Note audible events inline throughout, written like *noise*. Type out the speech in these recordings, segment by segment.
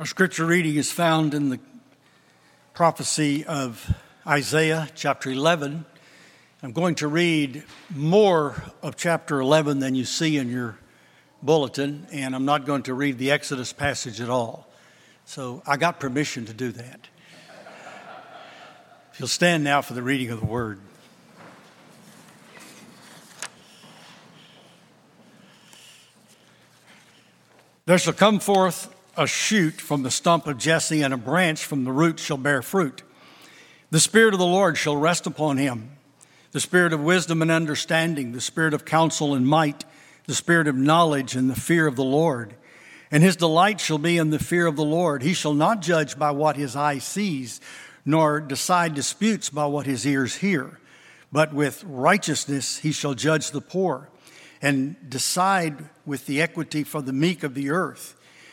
Our scripture reading is found in the prophecy of Isaiah, chapter 11. I'm going to read more of chapter 11 than you see in your bulletin, and I'm not going to read the Exodus passage at all. So I got permission to do that. If you'll stand now for the reading of the word. There shall come forth a shoot from the stump of Jesse, and a branch from the root shall bear fruit. The Spirit of the Lord shall rest upon him the Spirit of wisdom and understanding, the Spirit of counsel and might, the Spirit of knowledge and the fear of the Lord. And his delight shall be in the fear of the Lord. He shall not judge by what his eye sees, nor decide disputes by what his ears hear. But with righteousness he shall judge the poor, and decide with the equity for the meek of the earth.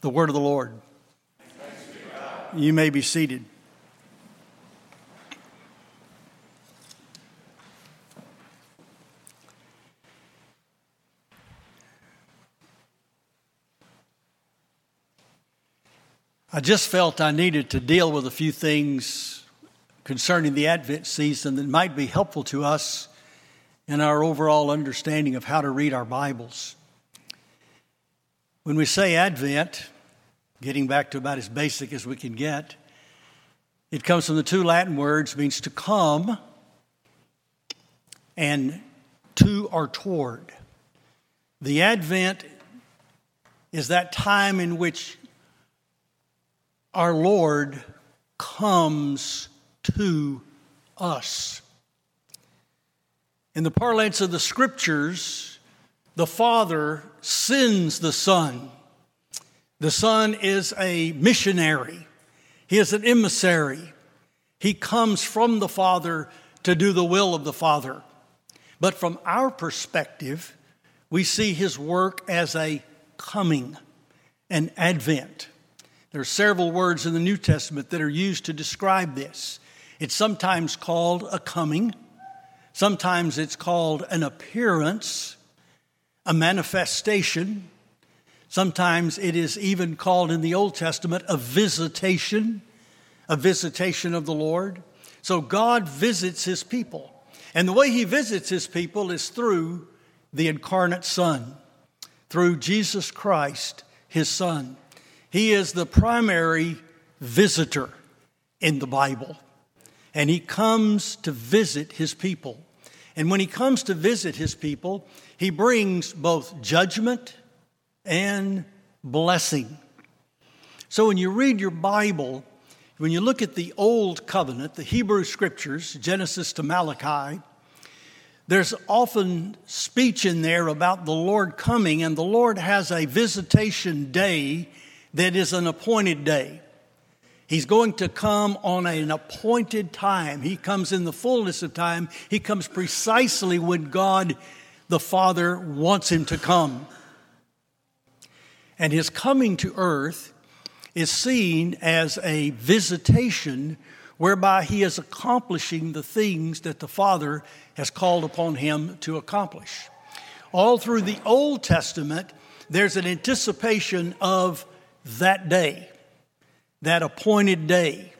The word of the Lord. You may be seated. I just felt I needed to deal with a few things concerning the Advent season that might be helpful to us in our overall understanding of how to read our Bibles. When we say Advent, getting back to about as basic as we can get, it comes from the two Latin words, means to come and to or toward. The Advent is that time in which our Lord comes to us. In the parlance of the scriptures, the Father sends the Son. The Son is a missionary, He is an emissary. He comes from the Father to do the will of the Father. But from our perspective, we see His work as a coming, an advent. There are several words in the New Testament that are used to describe this. It's sometimes called a coming, sometimes it's called an appearance, a manifestation. Sometimes it is even called in the Old Testament a visitation, a visitation of the Lord. So God visits his people. And the way he visits his people is through the incarnate Son, through Jesus Christ, his Son. He is the primary visitor in the Bible. And he comes to visit his people. And when he comes to visit his people, he brings both judgment and blessing. So when you read your Bible, when you look at the Old Covenant, the Hebrew Scriptures, Genesis to Malachi, there's often speech in there about the Lord coming, and the Lord has a visitation day that is an appointed day. He's going to come on an appointed time. He comes in the fullness of time. He comes precisely when God the Father wants him to come. And his coming to earth is seen as a visitation whereby he is accomplishing the things that the Father has called upon him to accomplish. All through the Old Testament, there's an anticipation of that day, that appointed day,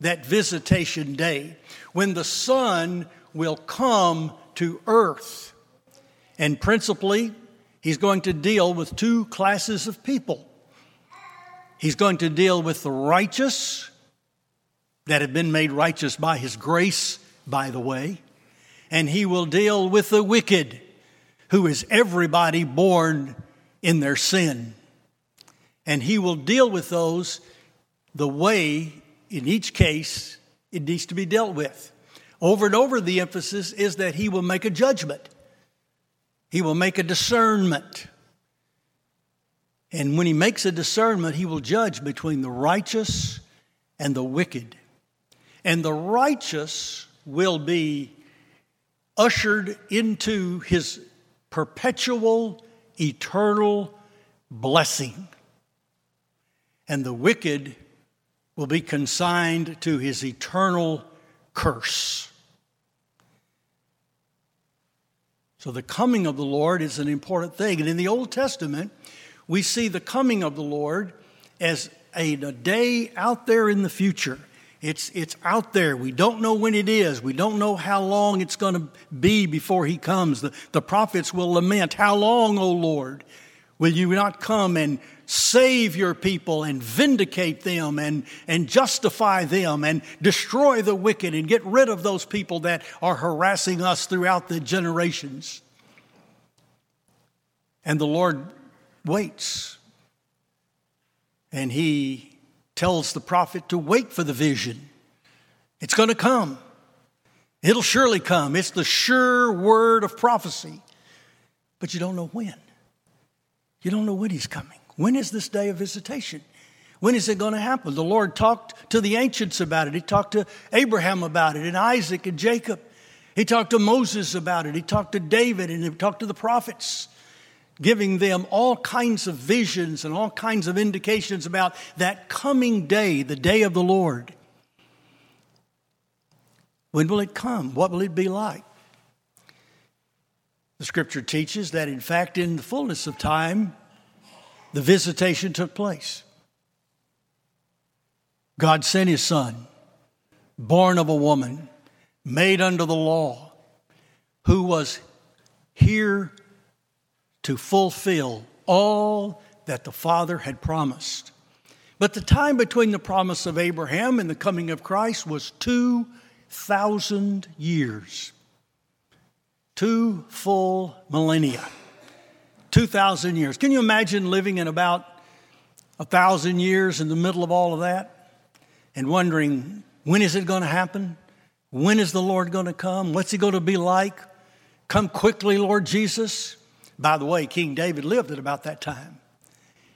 that visitation day, when the Son will come to earth. And principally, he's going to deal with two classes of people. He's going to deal with the righteous that have been made righteous by his grace, by the way, and he will deal with the wicked who is everybody born in their sin. And he will deal with those the way, in each case, it needs to be dealt with. Over and over, the emphasis is that he will make a judgment, he will make a discernment. And when he makes a discernment, he will judge between the righteous and the wicked. And the righteous will be ushered into his perpetual, eternal blessing. And the wicked will be consigned to his eternal curse. So, the coming of the Lord is an important thing. And in the Old Testament, we see the coming of the Lord as a, a day out there in the future. It's, it's out there. We don't know when it is. We don't know how long it's going to be before he comes. The, the prophets will lament, How long, O Lord, will you not come and save your people and vindicate them and, and justify them and destroy the wicked and get rid of those people that are harassing us throughout the generations? And the Lord waits. And he tells the prophet to wait for the vision. It's going to come. It'll surely come. It's the sure word of prophecy. But you don't know when. You don't know when he's coming. When is this day of visitation? When is it going to happen? The Lord talked to the ancients about it. He talked to Abraham about it, and Isaac and Jacob. He talked to Moses about it. He talked to David, and he talked to the prophets giving them all kinds of visions and all kinds of indications about that coming day, the day of the Lord. When will it come? What will it be like? The scripture teaches that, in fact, in the fullness of time, the visitation took place. God sent his son, born of a woman, made under the law, who was here to fulfill all that the Father had promised. But the time between the promise of Abraham and the coming of Christ was 2,000 years. Two full millennia. 2,000 years. Can you imagine living in about a thousand years in the middle of all of that and wondering, when is it going to happen? When is the Lord going to come? What's he going to be like? Come quickly, Lord Jesus. By the way, King David lived at about that time.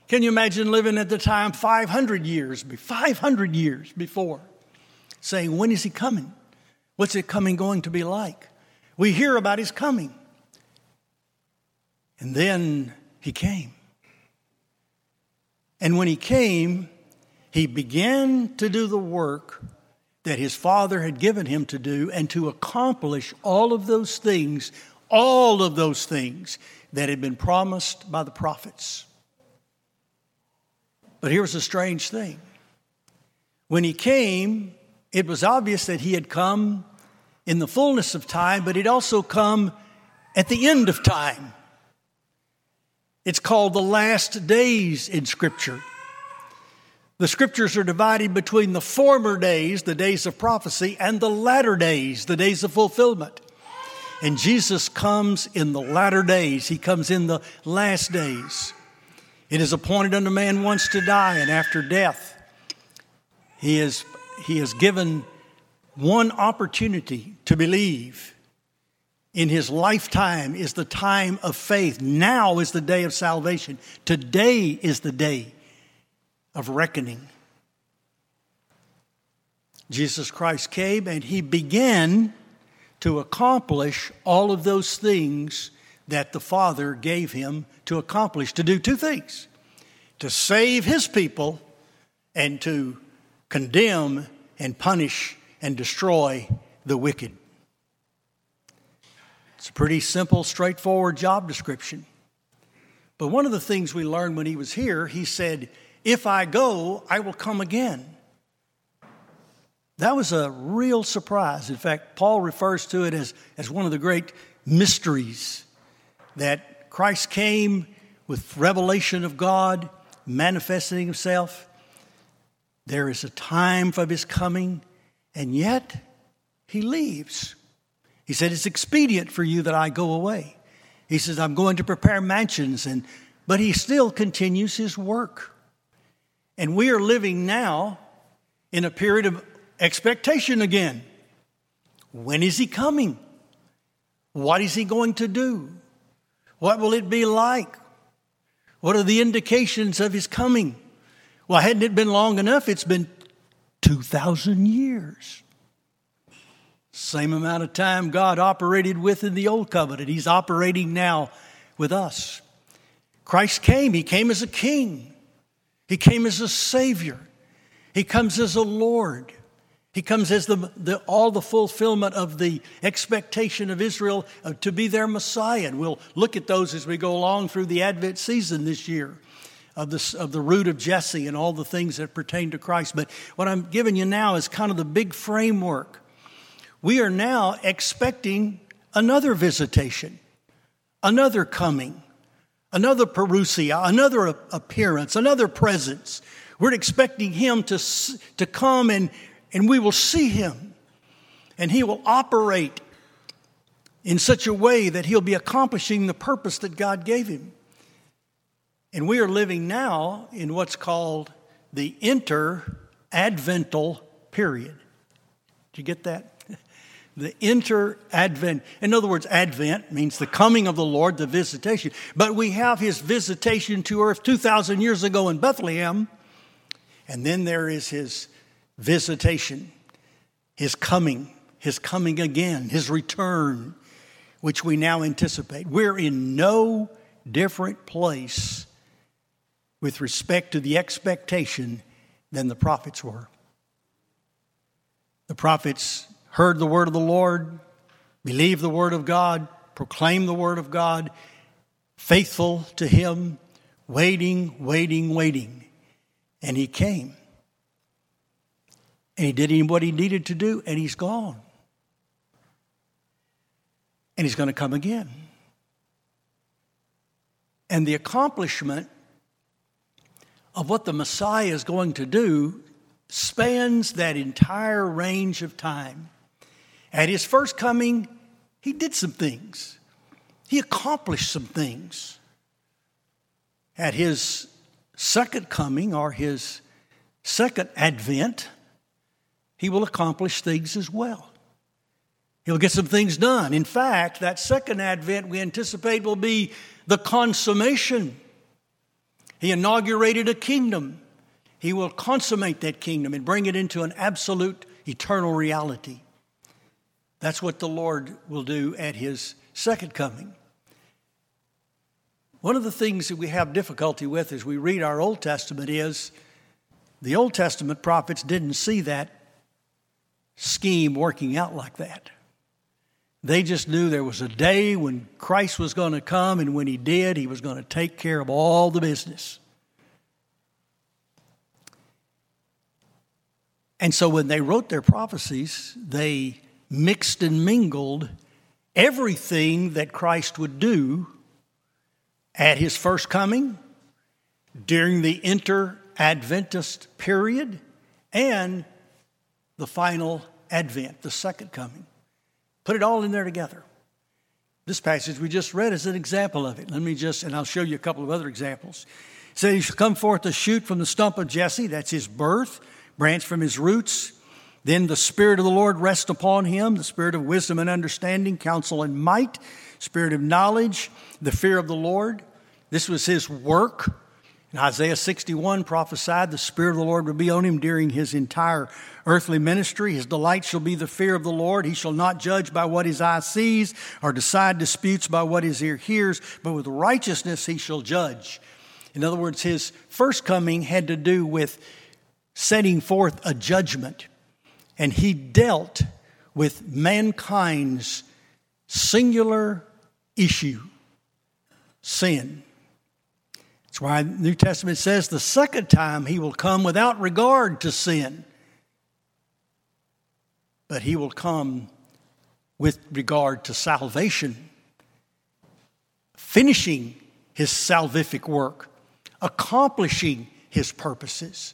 Can you imagine living at the time 500 years, 500 years before, saying, When is he coming? What's it coming going to be like? We hear about his coming. And then he came. And when he came, he began to do the work that his father had given him to do and to accomplish all of those things, all of those things that had been promised by the prophets. But here's a strange thing. When he came, it was obvious that he had come in the fullness of time, but he'd also come at the end of time. It's called the last days in Scripture. The scriptures are divided between the former days, the days of prophecy, and the latter days, the days of fulfillment. And Jesus comes in the latter days, He comes in the last days. It is appointed unto man once to die, and after death, He is, he is given one opportunity to believe. In his lifetime is the time of faith. Now is the day of salvation. Today is the day of reckoning. Jesus Christ came and he began to accomplish all of those things that the Father gave him to accomplish, to do two things to save his people and to condemn and punish and destroy the wicked. It's a pretty simple, straightforward job description. But one of the things we learned when he was here, he said, If I go, I will come again. That was a real surprise. In fact, Paul refers to it as, as one of the great mysteries that Christ came with revelation of God, manifesting himself. There is a time for his coming, and yet he leaves. He said, It's expedient for you that I go away. He says, I'm going to prepare mansions, and, but he still continues his work. And we are living now in a period of expectation again. When is he coming? What is he going to do? What will it be like? What are the indications of his coming? Well, hadn't it been long enough? It's been 2,000 years. Same amount of time God operated with in the old covenant, He's operating now with us. Christ came, He came as a king, He came as a Savior, He comes as a Lord. He comes as the, the, all the fulfillment of the expectation of Israel uh, to be their Messiah. And we'll look at those as we go along through the Advent season this year of, this, of the root of Jesse and all the things that pertain to Christ. But what I'm giving you now is kind of the big framework. We are now expecting another visitation, another coming, another parousia, another appearance, another presence. We're expecting Him to, to come and and we will see him. And he will operate in such a way that he'll be accomplishing the purpose that God gave him. And we are living now in what's called the inter-advental period. Did you get that? *laughs* The inter-advent. In other words, advent means the coming of the Lord, the visitation. But we have his visitation to earth 2,000 years ago in Bethlehem. And then there is his visitation, his coming, his coming again, his return, which we now anticipate. We're in no different place with respect to the expectation than the prophets were. The prophets heard the word of the Lord, believed the word of God, proclaimed the word of God, faithful to him, waiting, waiting, waiting. And he came. And he did what he needed to do, and he's gone. And he's going to come again. And the accomplishment of what the Messiah is going to do spans that entire range of time. At his first coming, he did some things, he accomplished some things. At his second coming, or his second advent, he will accomplish things as well. He'll get some things done. In fact, that second advent we anticipate will be the consummation. He inaugurated a kingdom. He will consummate that kingdom and bring it into an absolute eternal reality. That's what the Lord will do at his second coming. One of the things that we have difficulty with as we read our Old Testament is the Old Testament prophets didn't see that scheme working out like that. They just knew there was a day when Christ was going to come, and when He did, He was going to take care of all the business. And so when they wrote their prophecies, they mixed and mingled everything that Christ would do at His first coming, during the inter Adventist period, and the final advent, the second coming. Put it all in there together. This passage we just read is an example of it. Let me just, and I'll show you a couple of other examples. It says, He shall come forth a shoot from the stump of Jesse, that's his birth, branch from his roots. Then the Spirit of the Lord rest upon him, the Spirit of wisdom and understanding, counsel and might, Spirit of knowledge, the fear of the Lord. This was his work and Isaiah 61 prophesied the Spirit of the Lord would be on him during his entire earthly ministry. His delight shall be the fear of the Lord. He shall not judge by what his eye sees or decide disputes by what his ear hears, but with righteousness he shall judge. In other words, his first coming had to do with setting forth a judgment, and he dealt with mankind's singular issue sin. That's why the New Testament says the second time he will come without regard to sin. But he will come with regard to salvation, finishing his salvific work, accomplishing his purposes,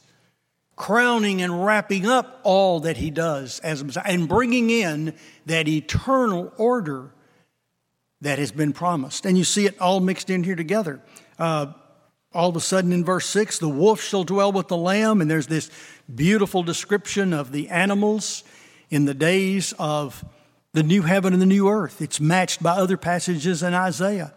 crowning and wrapping up all that he does as and bringing in that eternal order that has been promised. And you see it all mixed in here together. Uh, all of a sudden in verse 6, the wolf shall dwell with the lamb, and there's this beautiful description of the animals in the days of the new heaven and the new earth. It's matched by other passages in Isaiah.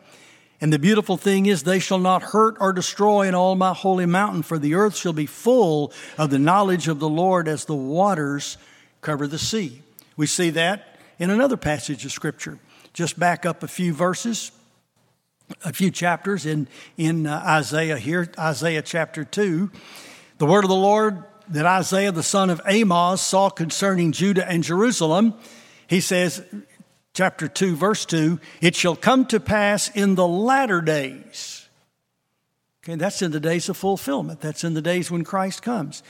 And the beautiful thing is, they shall not hurt or destroy in all my holy mountain, for the earth shall be full of the knowledge of the Lord as the waters cover the sea. We see that in another passage of Scripture. Just back up a few verses, a few chapters in, in uh, Isaiah here, Isaiah chapter 2. The word of the Lord that Isaiah the son of Amoz saw concerning Judah and Jerusalem, he says, chapter 2, verse 2, it shall come to pass in the latter days. Okay, that's in the days of fulfillment. That's in the days when Christ comes.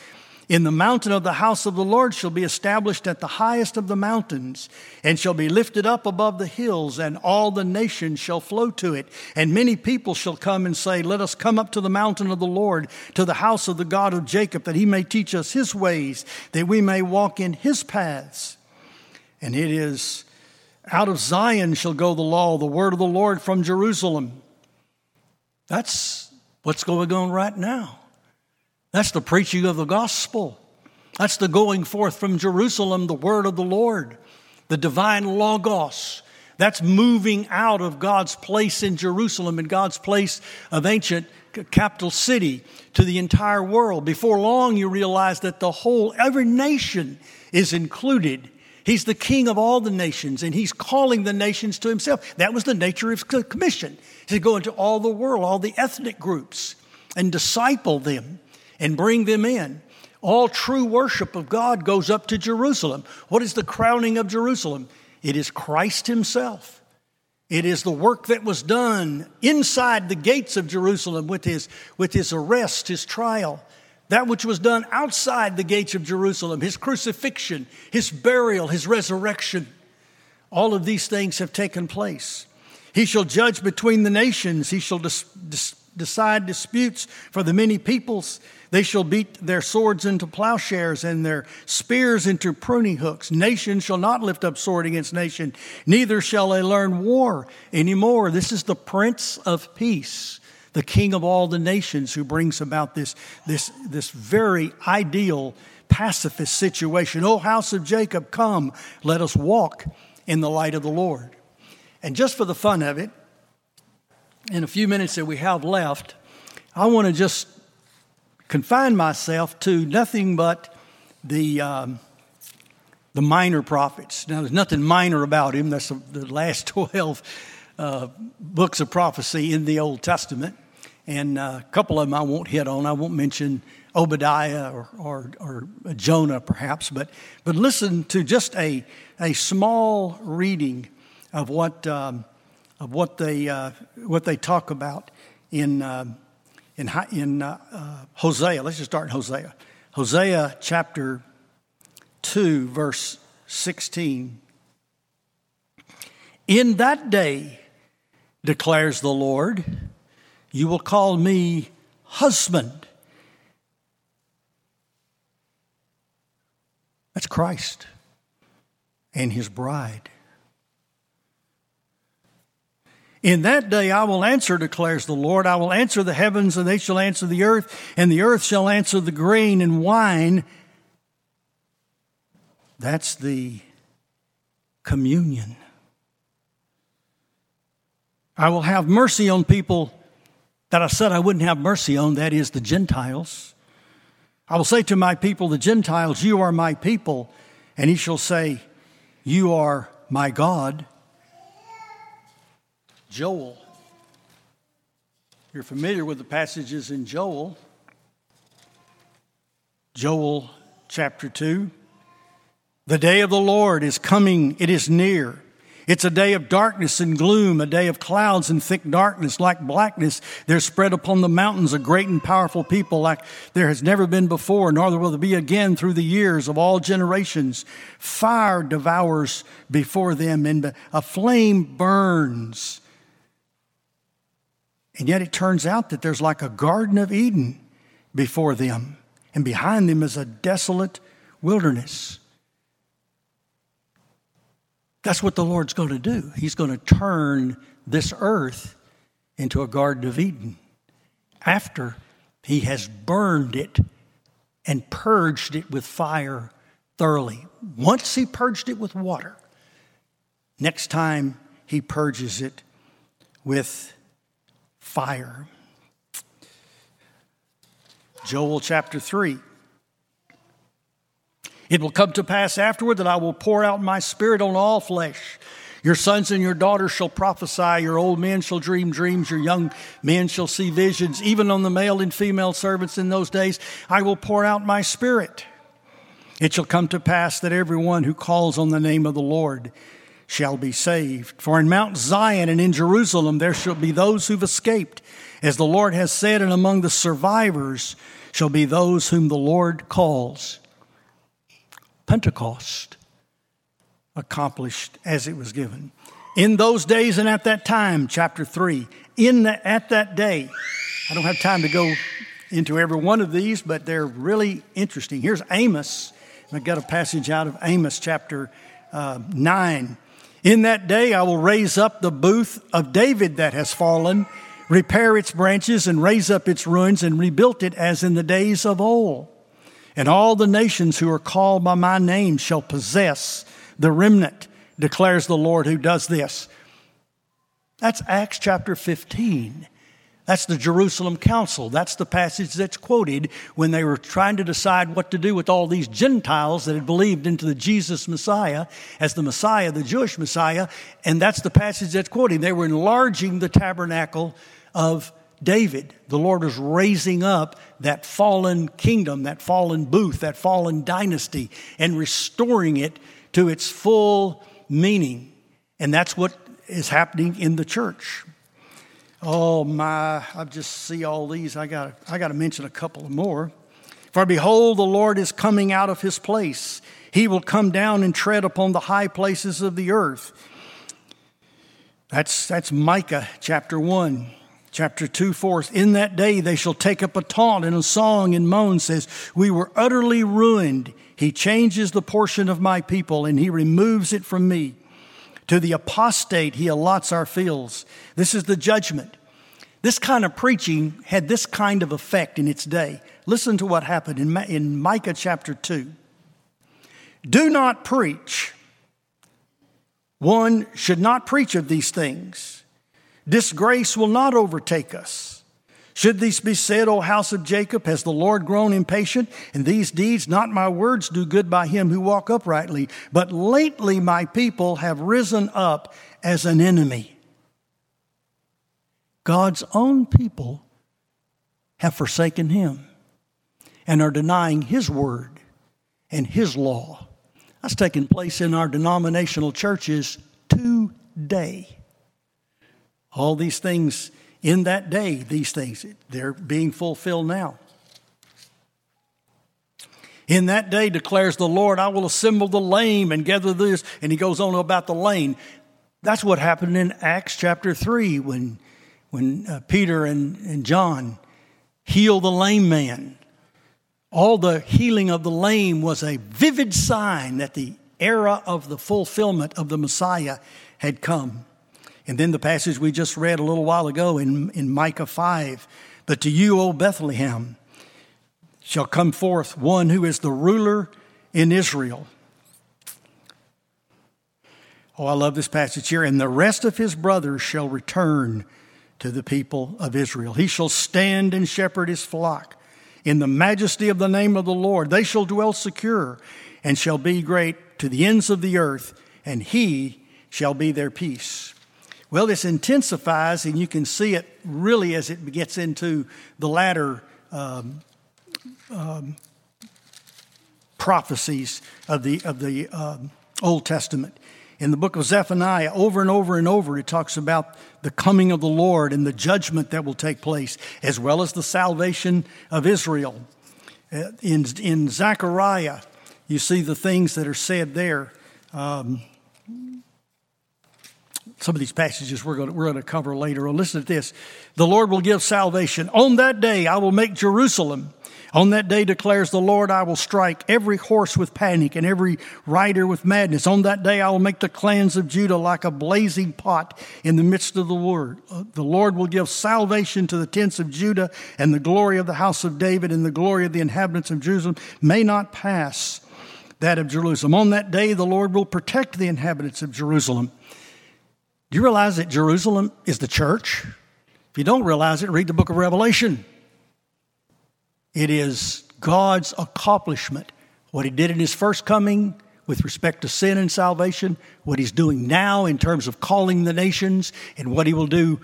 In the mountain of the house of the Lord shall be established at the highest of the mountains, and shall be lifted up above the hills, and all the nations shall flow to it. And many people shall come and say, Let us come up to the mountain of the Lord, to the house of the God of Jacob, that he may teach us his ways, that we may walk in his paths. And it is out of Zion shall go the law, the word of the Lord from Jerusalem. That's what's going on right now. That's the preaching of the gospel. That's the going forth from Jerusalem, the word of the Lord, the divine logos. That's moving out of God's place in Jerusalem and God's place of ancient capital city to the entire world. Before long, you realize that the whole, every nation is included. He's the king of all the nations, and he's calling the nations to himself. That was the nature of his commission to go into all the world, all the ethnic groups, and disciple them and bring them in. All true worship of God goes up to Jerusalem. What is the crowning of Jerusalem? It is Christ Himself. It is the work that was done inside the gates of Jerusalem with his, with his arrest, his trial. That which was done outside the gates of Jerusalem, his crucifixion, his burial, his resurrection. All of these things have taken place. He shall judge between the nations. He shall dis- dis- decide disputes for the many peoples. They shall beat their swords into plowshares and their spears into pruning hooks. Nation shall not lift up sword against nation, neither shall they learn war anymore. This is the Prince of Peace, the King of all the nations, who brings about this, this, this very ideal pacifist situation. O house of Jacob, come, let us walk in the light of the Lord. And just for the fun of it, in a few minutes that we have left, I want to just confine myself to nothing but the, um, the minor prophets. Now, there's nothing minor about him. That's the last *laughs* 12 uh, books of prophecy in the Old Testament. And uh, a couple of them I won't hit on. I won't mention Obadiah or, or, or Jonah, perhaps, but, but listen to just a, a small reading of what, um, of what, they, uh, what they talk about in. Uh, in, in uh, uh, Hosea. Let's just start in Hosea. Hosea chapter 2, verse 16. In that day, declares the Lord, you will call me husband. That's Christ and his bride. In that day I will answer, declares the Lord. I will answer the heavens, and they shall answer the earth, and the earth shall answer the grain and wine. That's the communion. I will have mercy on people that I said I wouldn't have mercy on, that is, the Gentiles. I will say to my people, the Gentiles, You are my people. And he shall say, You are my God. Joel. You're familiar with the passages in Joel. Joel chapter 2. The day of the Lord is coming, it is near. It's a day of darkness and gloom, a day of clouds and thick darkness, like blackness. There spread upon the mountains a great and powerful people, like there has never been before, nor will there be again through the years of all generations. Fire devours before them, and a flame burns. And yet it turns out that there's like a Garden of Eden before them, and behind them is a desolate wilderness. That's what the Lord's going to do. He's going to turn this earth into a Garden of Eden after He has burned it and purged it with fire thoroughly. Once He purged it with water, next time He purges it with fire. Joel chapter 3. It will come to pass afterward that I will pour out my spirit on all flesh. Your sons and your daughters shall prophesy, your old men shall dream dreams, your young men shall see visions. Even on the male and female servants in those days, I will pour out my spirit. It shall come to pass that everyone who calls on the name of the Lord shall be saved. For in Mount Zion and in Jerusalem there shall be those who've escaped, as the Lord has said, and among the survivors shall be those whom the Lord calls. Pentecost accomplished as it was given. In those days and at that time, chapter 3, in the, at that day, I don't have time to go into every one of these, but they're really interesting. Here's Amos. I've got a passage out of Amos chapter uh, 9. In that day I will raise up the booth of David that has fallen, repair its branches, and raise up its ruins, and rebuild it as in the days of old. And all the nations who are called by my name shall possess the remnant, declares the Lord who does this. That's Acts chapter 15. That's the Jerusalem Council. That's the passage that's quoted when they were trying to decide what to do with all these Gentiles that had believed into the Jesus Messiah as the Messiah, the Jewish Messiah. And that's the passage that's quoted. They were enlarging the tabernacle of David. The Lord was raising up that fallen kingdom, that fallen booth, that fallen dynasty, and restoring it to its full meaning. And that's what is happening in the church. Oh my, I just see all these. I got I got to mention a couple more. For behold, the Lord is coming out of his place. He will come down and tread upon the high places of the earth. That's, that's Micah chapter 1. Chapter 2, 4. In that day they shall take up a taunt and a song and moan, says, We were utterly ruined. He changes the portion of my people and he removes it from me. To the apostate, he allots our fields. This is the judgment. This kind of preaching had this kind of effect in its day. Listen to what happened in, in Micah chapter 2. Do not preach. One should not preach of these things. Disgrace will not overtake us. Should these be said, O house of Jacob, has the Lord grown impatient? And these deeds, not my words, do good by him who walk uprightly. But lately my people have risen up as an enemy. God's own people have forsaken him and are denying his word and his law. That's taking place in our denominational churches today. All these things in that day, these things, they're being fulfilled now. In that day, declares the Lord, I will assemble the lame and gather this. And he goes on about the lame. That's what happened in Acts chapter 3 when, when uh, Peter and, and John healed the lame man. All the healing of the lame was a vivid sign that the era of the fulfillment of the Messiah had come. And then the passage we just read a little while ago in, in Micah 5 But to you, O Bethlehem, shall come forth one who is the ruler in Israel. Oh, I love this passage here. And the rest of his brothers shall return to the people of Israel. He shall stand and shepherd his flock in the majesty of the name of the Lord. They shall dwell secure and shall be great to the ends of the earth, and he shall be their peace. Well, this intensifies, and you can see it really as it gets into the latter um, um, prophecies of the, of the um, Old Testament. In the book of Zephaniah, over and over and over, it talks about the coming of the Lord and the judgment that will take place, as well as the salvation of Israel. Uh, in, in Zechariah, you see the things that are said there. Um, some of these passages we're going, to, we're going to cover later. Listen to this. The Lord will give salvation. On that day, I will make Jerusalem On that day declares the Lord, I will strike every horse with panic and every rider with madness. On that day I will make the clans of Judah like a blazing pot in the midst of the word. The Lord will give salvation to the tents of Judah and the glory of the house of David and the glory of the inhabitants of Jerusalem may not pass that of Jerusalem. On that day the Lord will protect the inhabitants of Jerusalem. Do you realize that Jerusalem is the church? If you don't realize it, read the book of Revelation. It is God's accomplishment. What He did in His first coming with respect to sin and salvation, what He's doing now in terms of calling the nations, and what He will do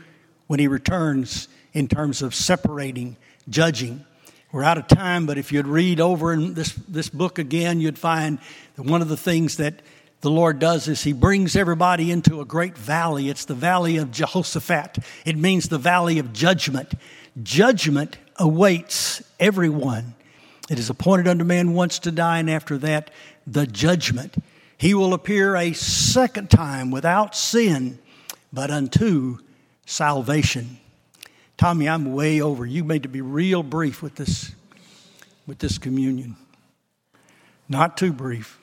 when He returns in terms of separating, judging. We're out of time, but if you'd read over in this, this book again, you'd find that one of the things that the Lord does is He brings everybody into a great valley. It's the valley of Jehoshaphat, it means the valley of judgment. Judgment awaits everyone. It is appointed unto man once to die, and after that, the judgment. He will appear a second time without sin, but unto salvation. Tommy, I'm way over. You made to be real brief with this, with this communion. Not too brief.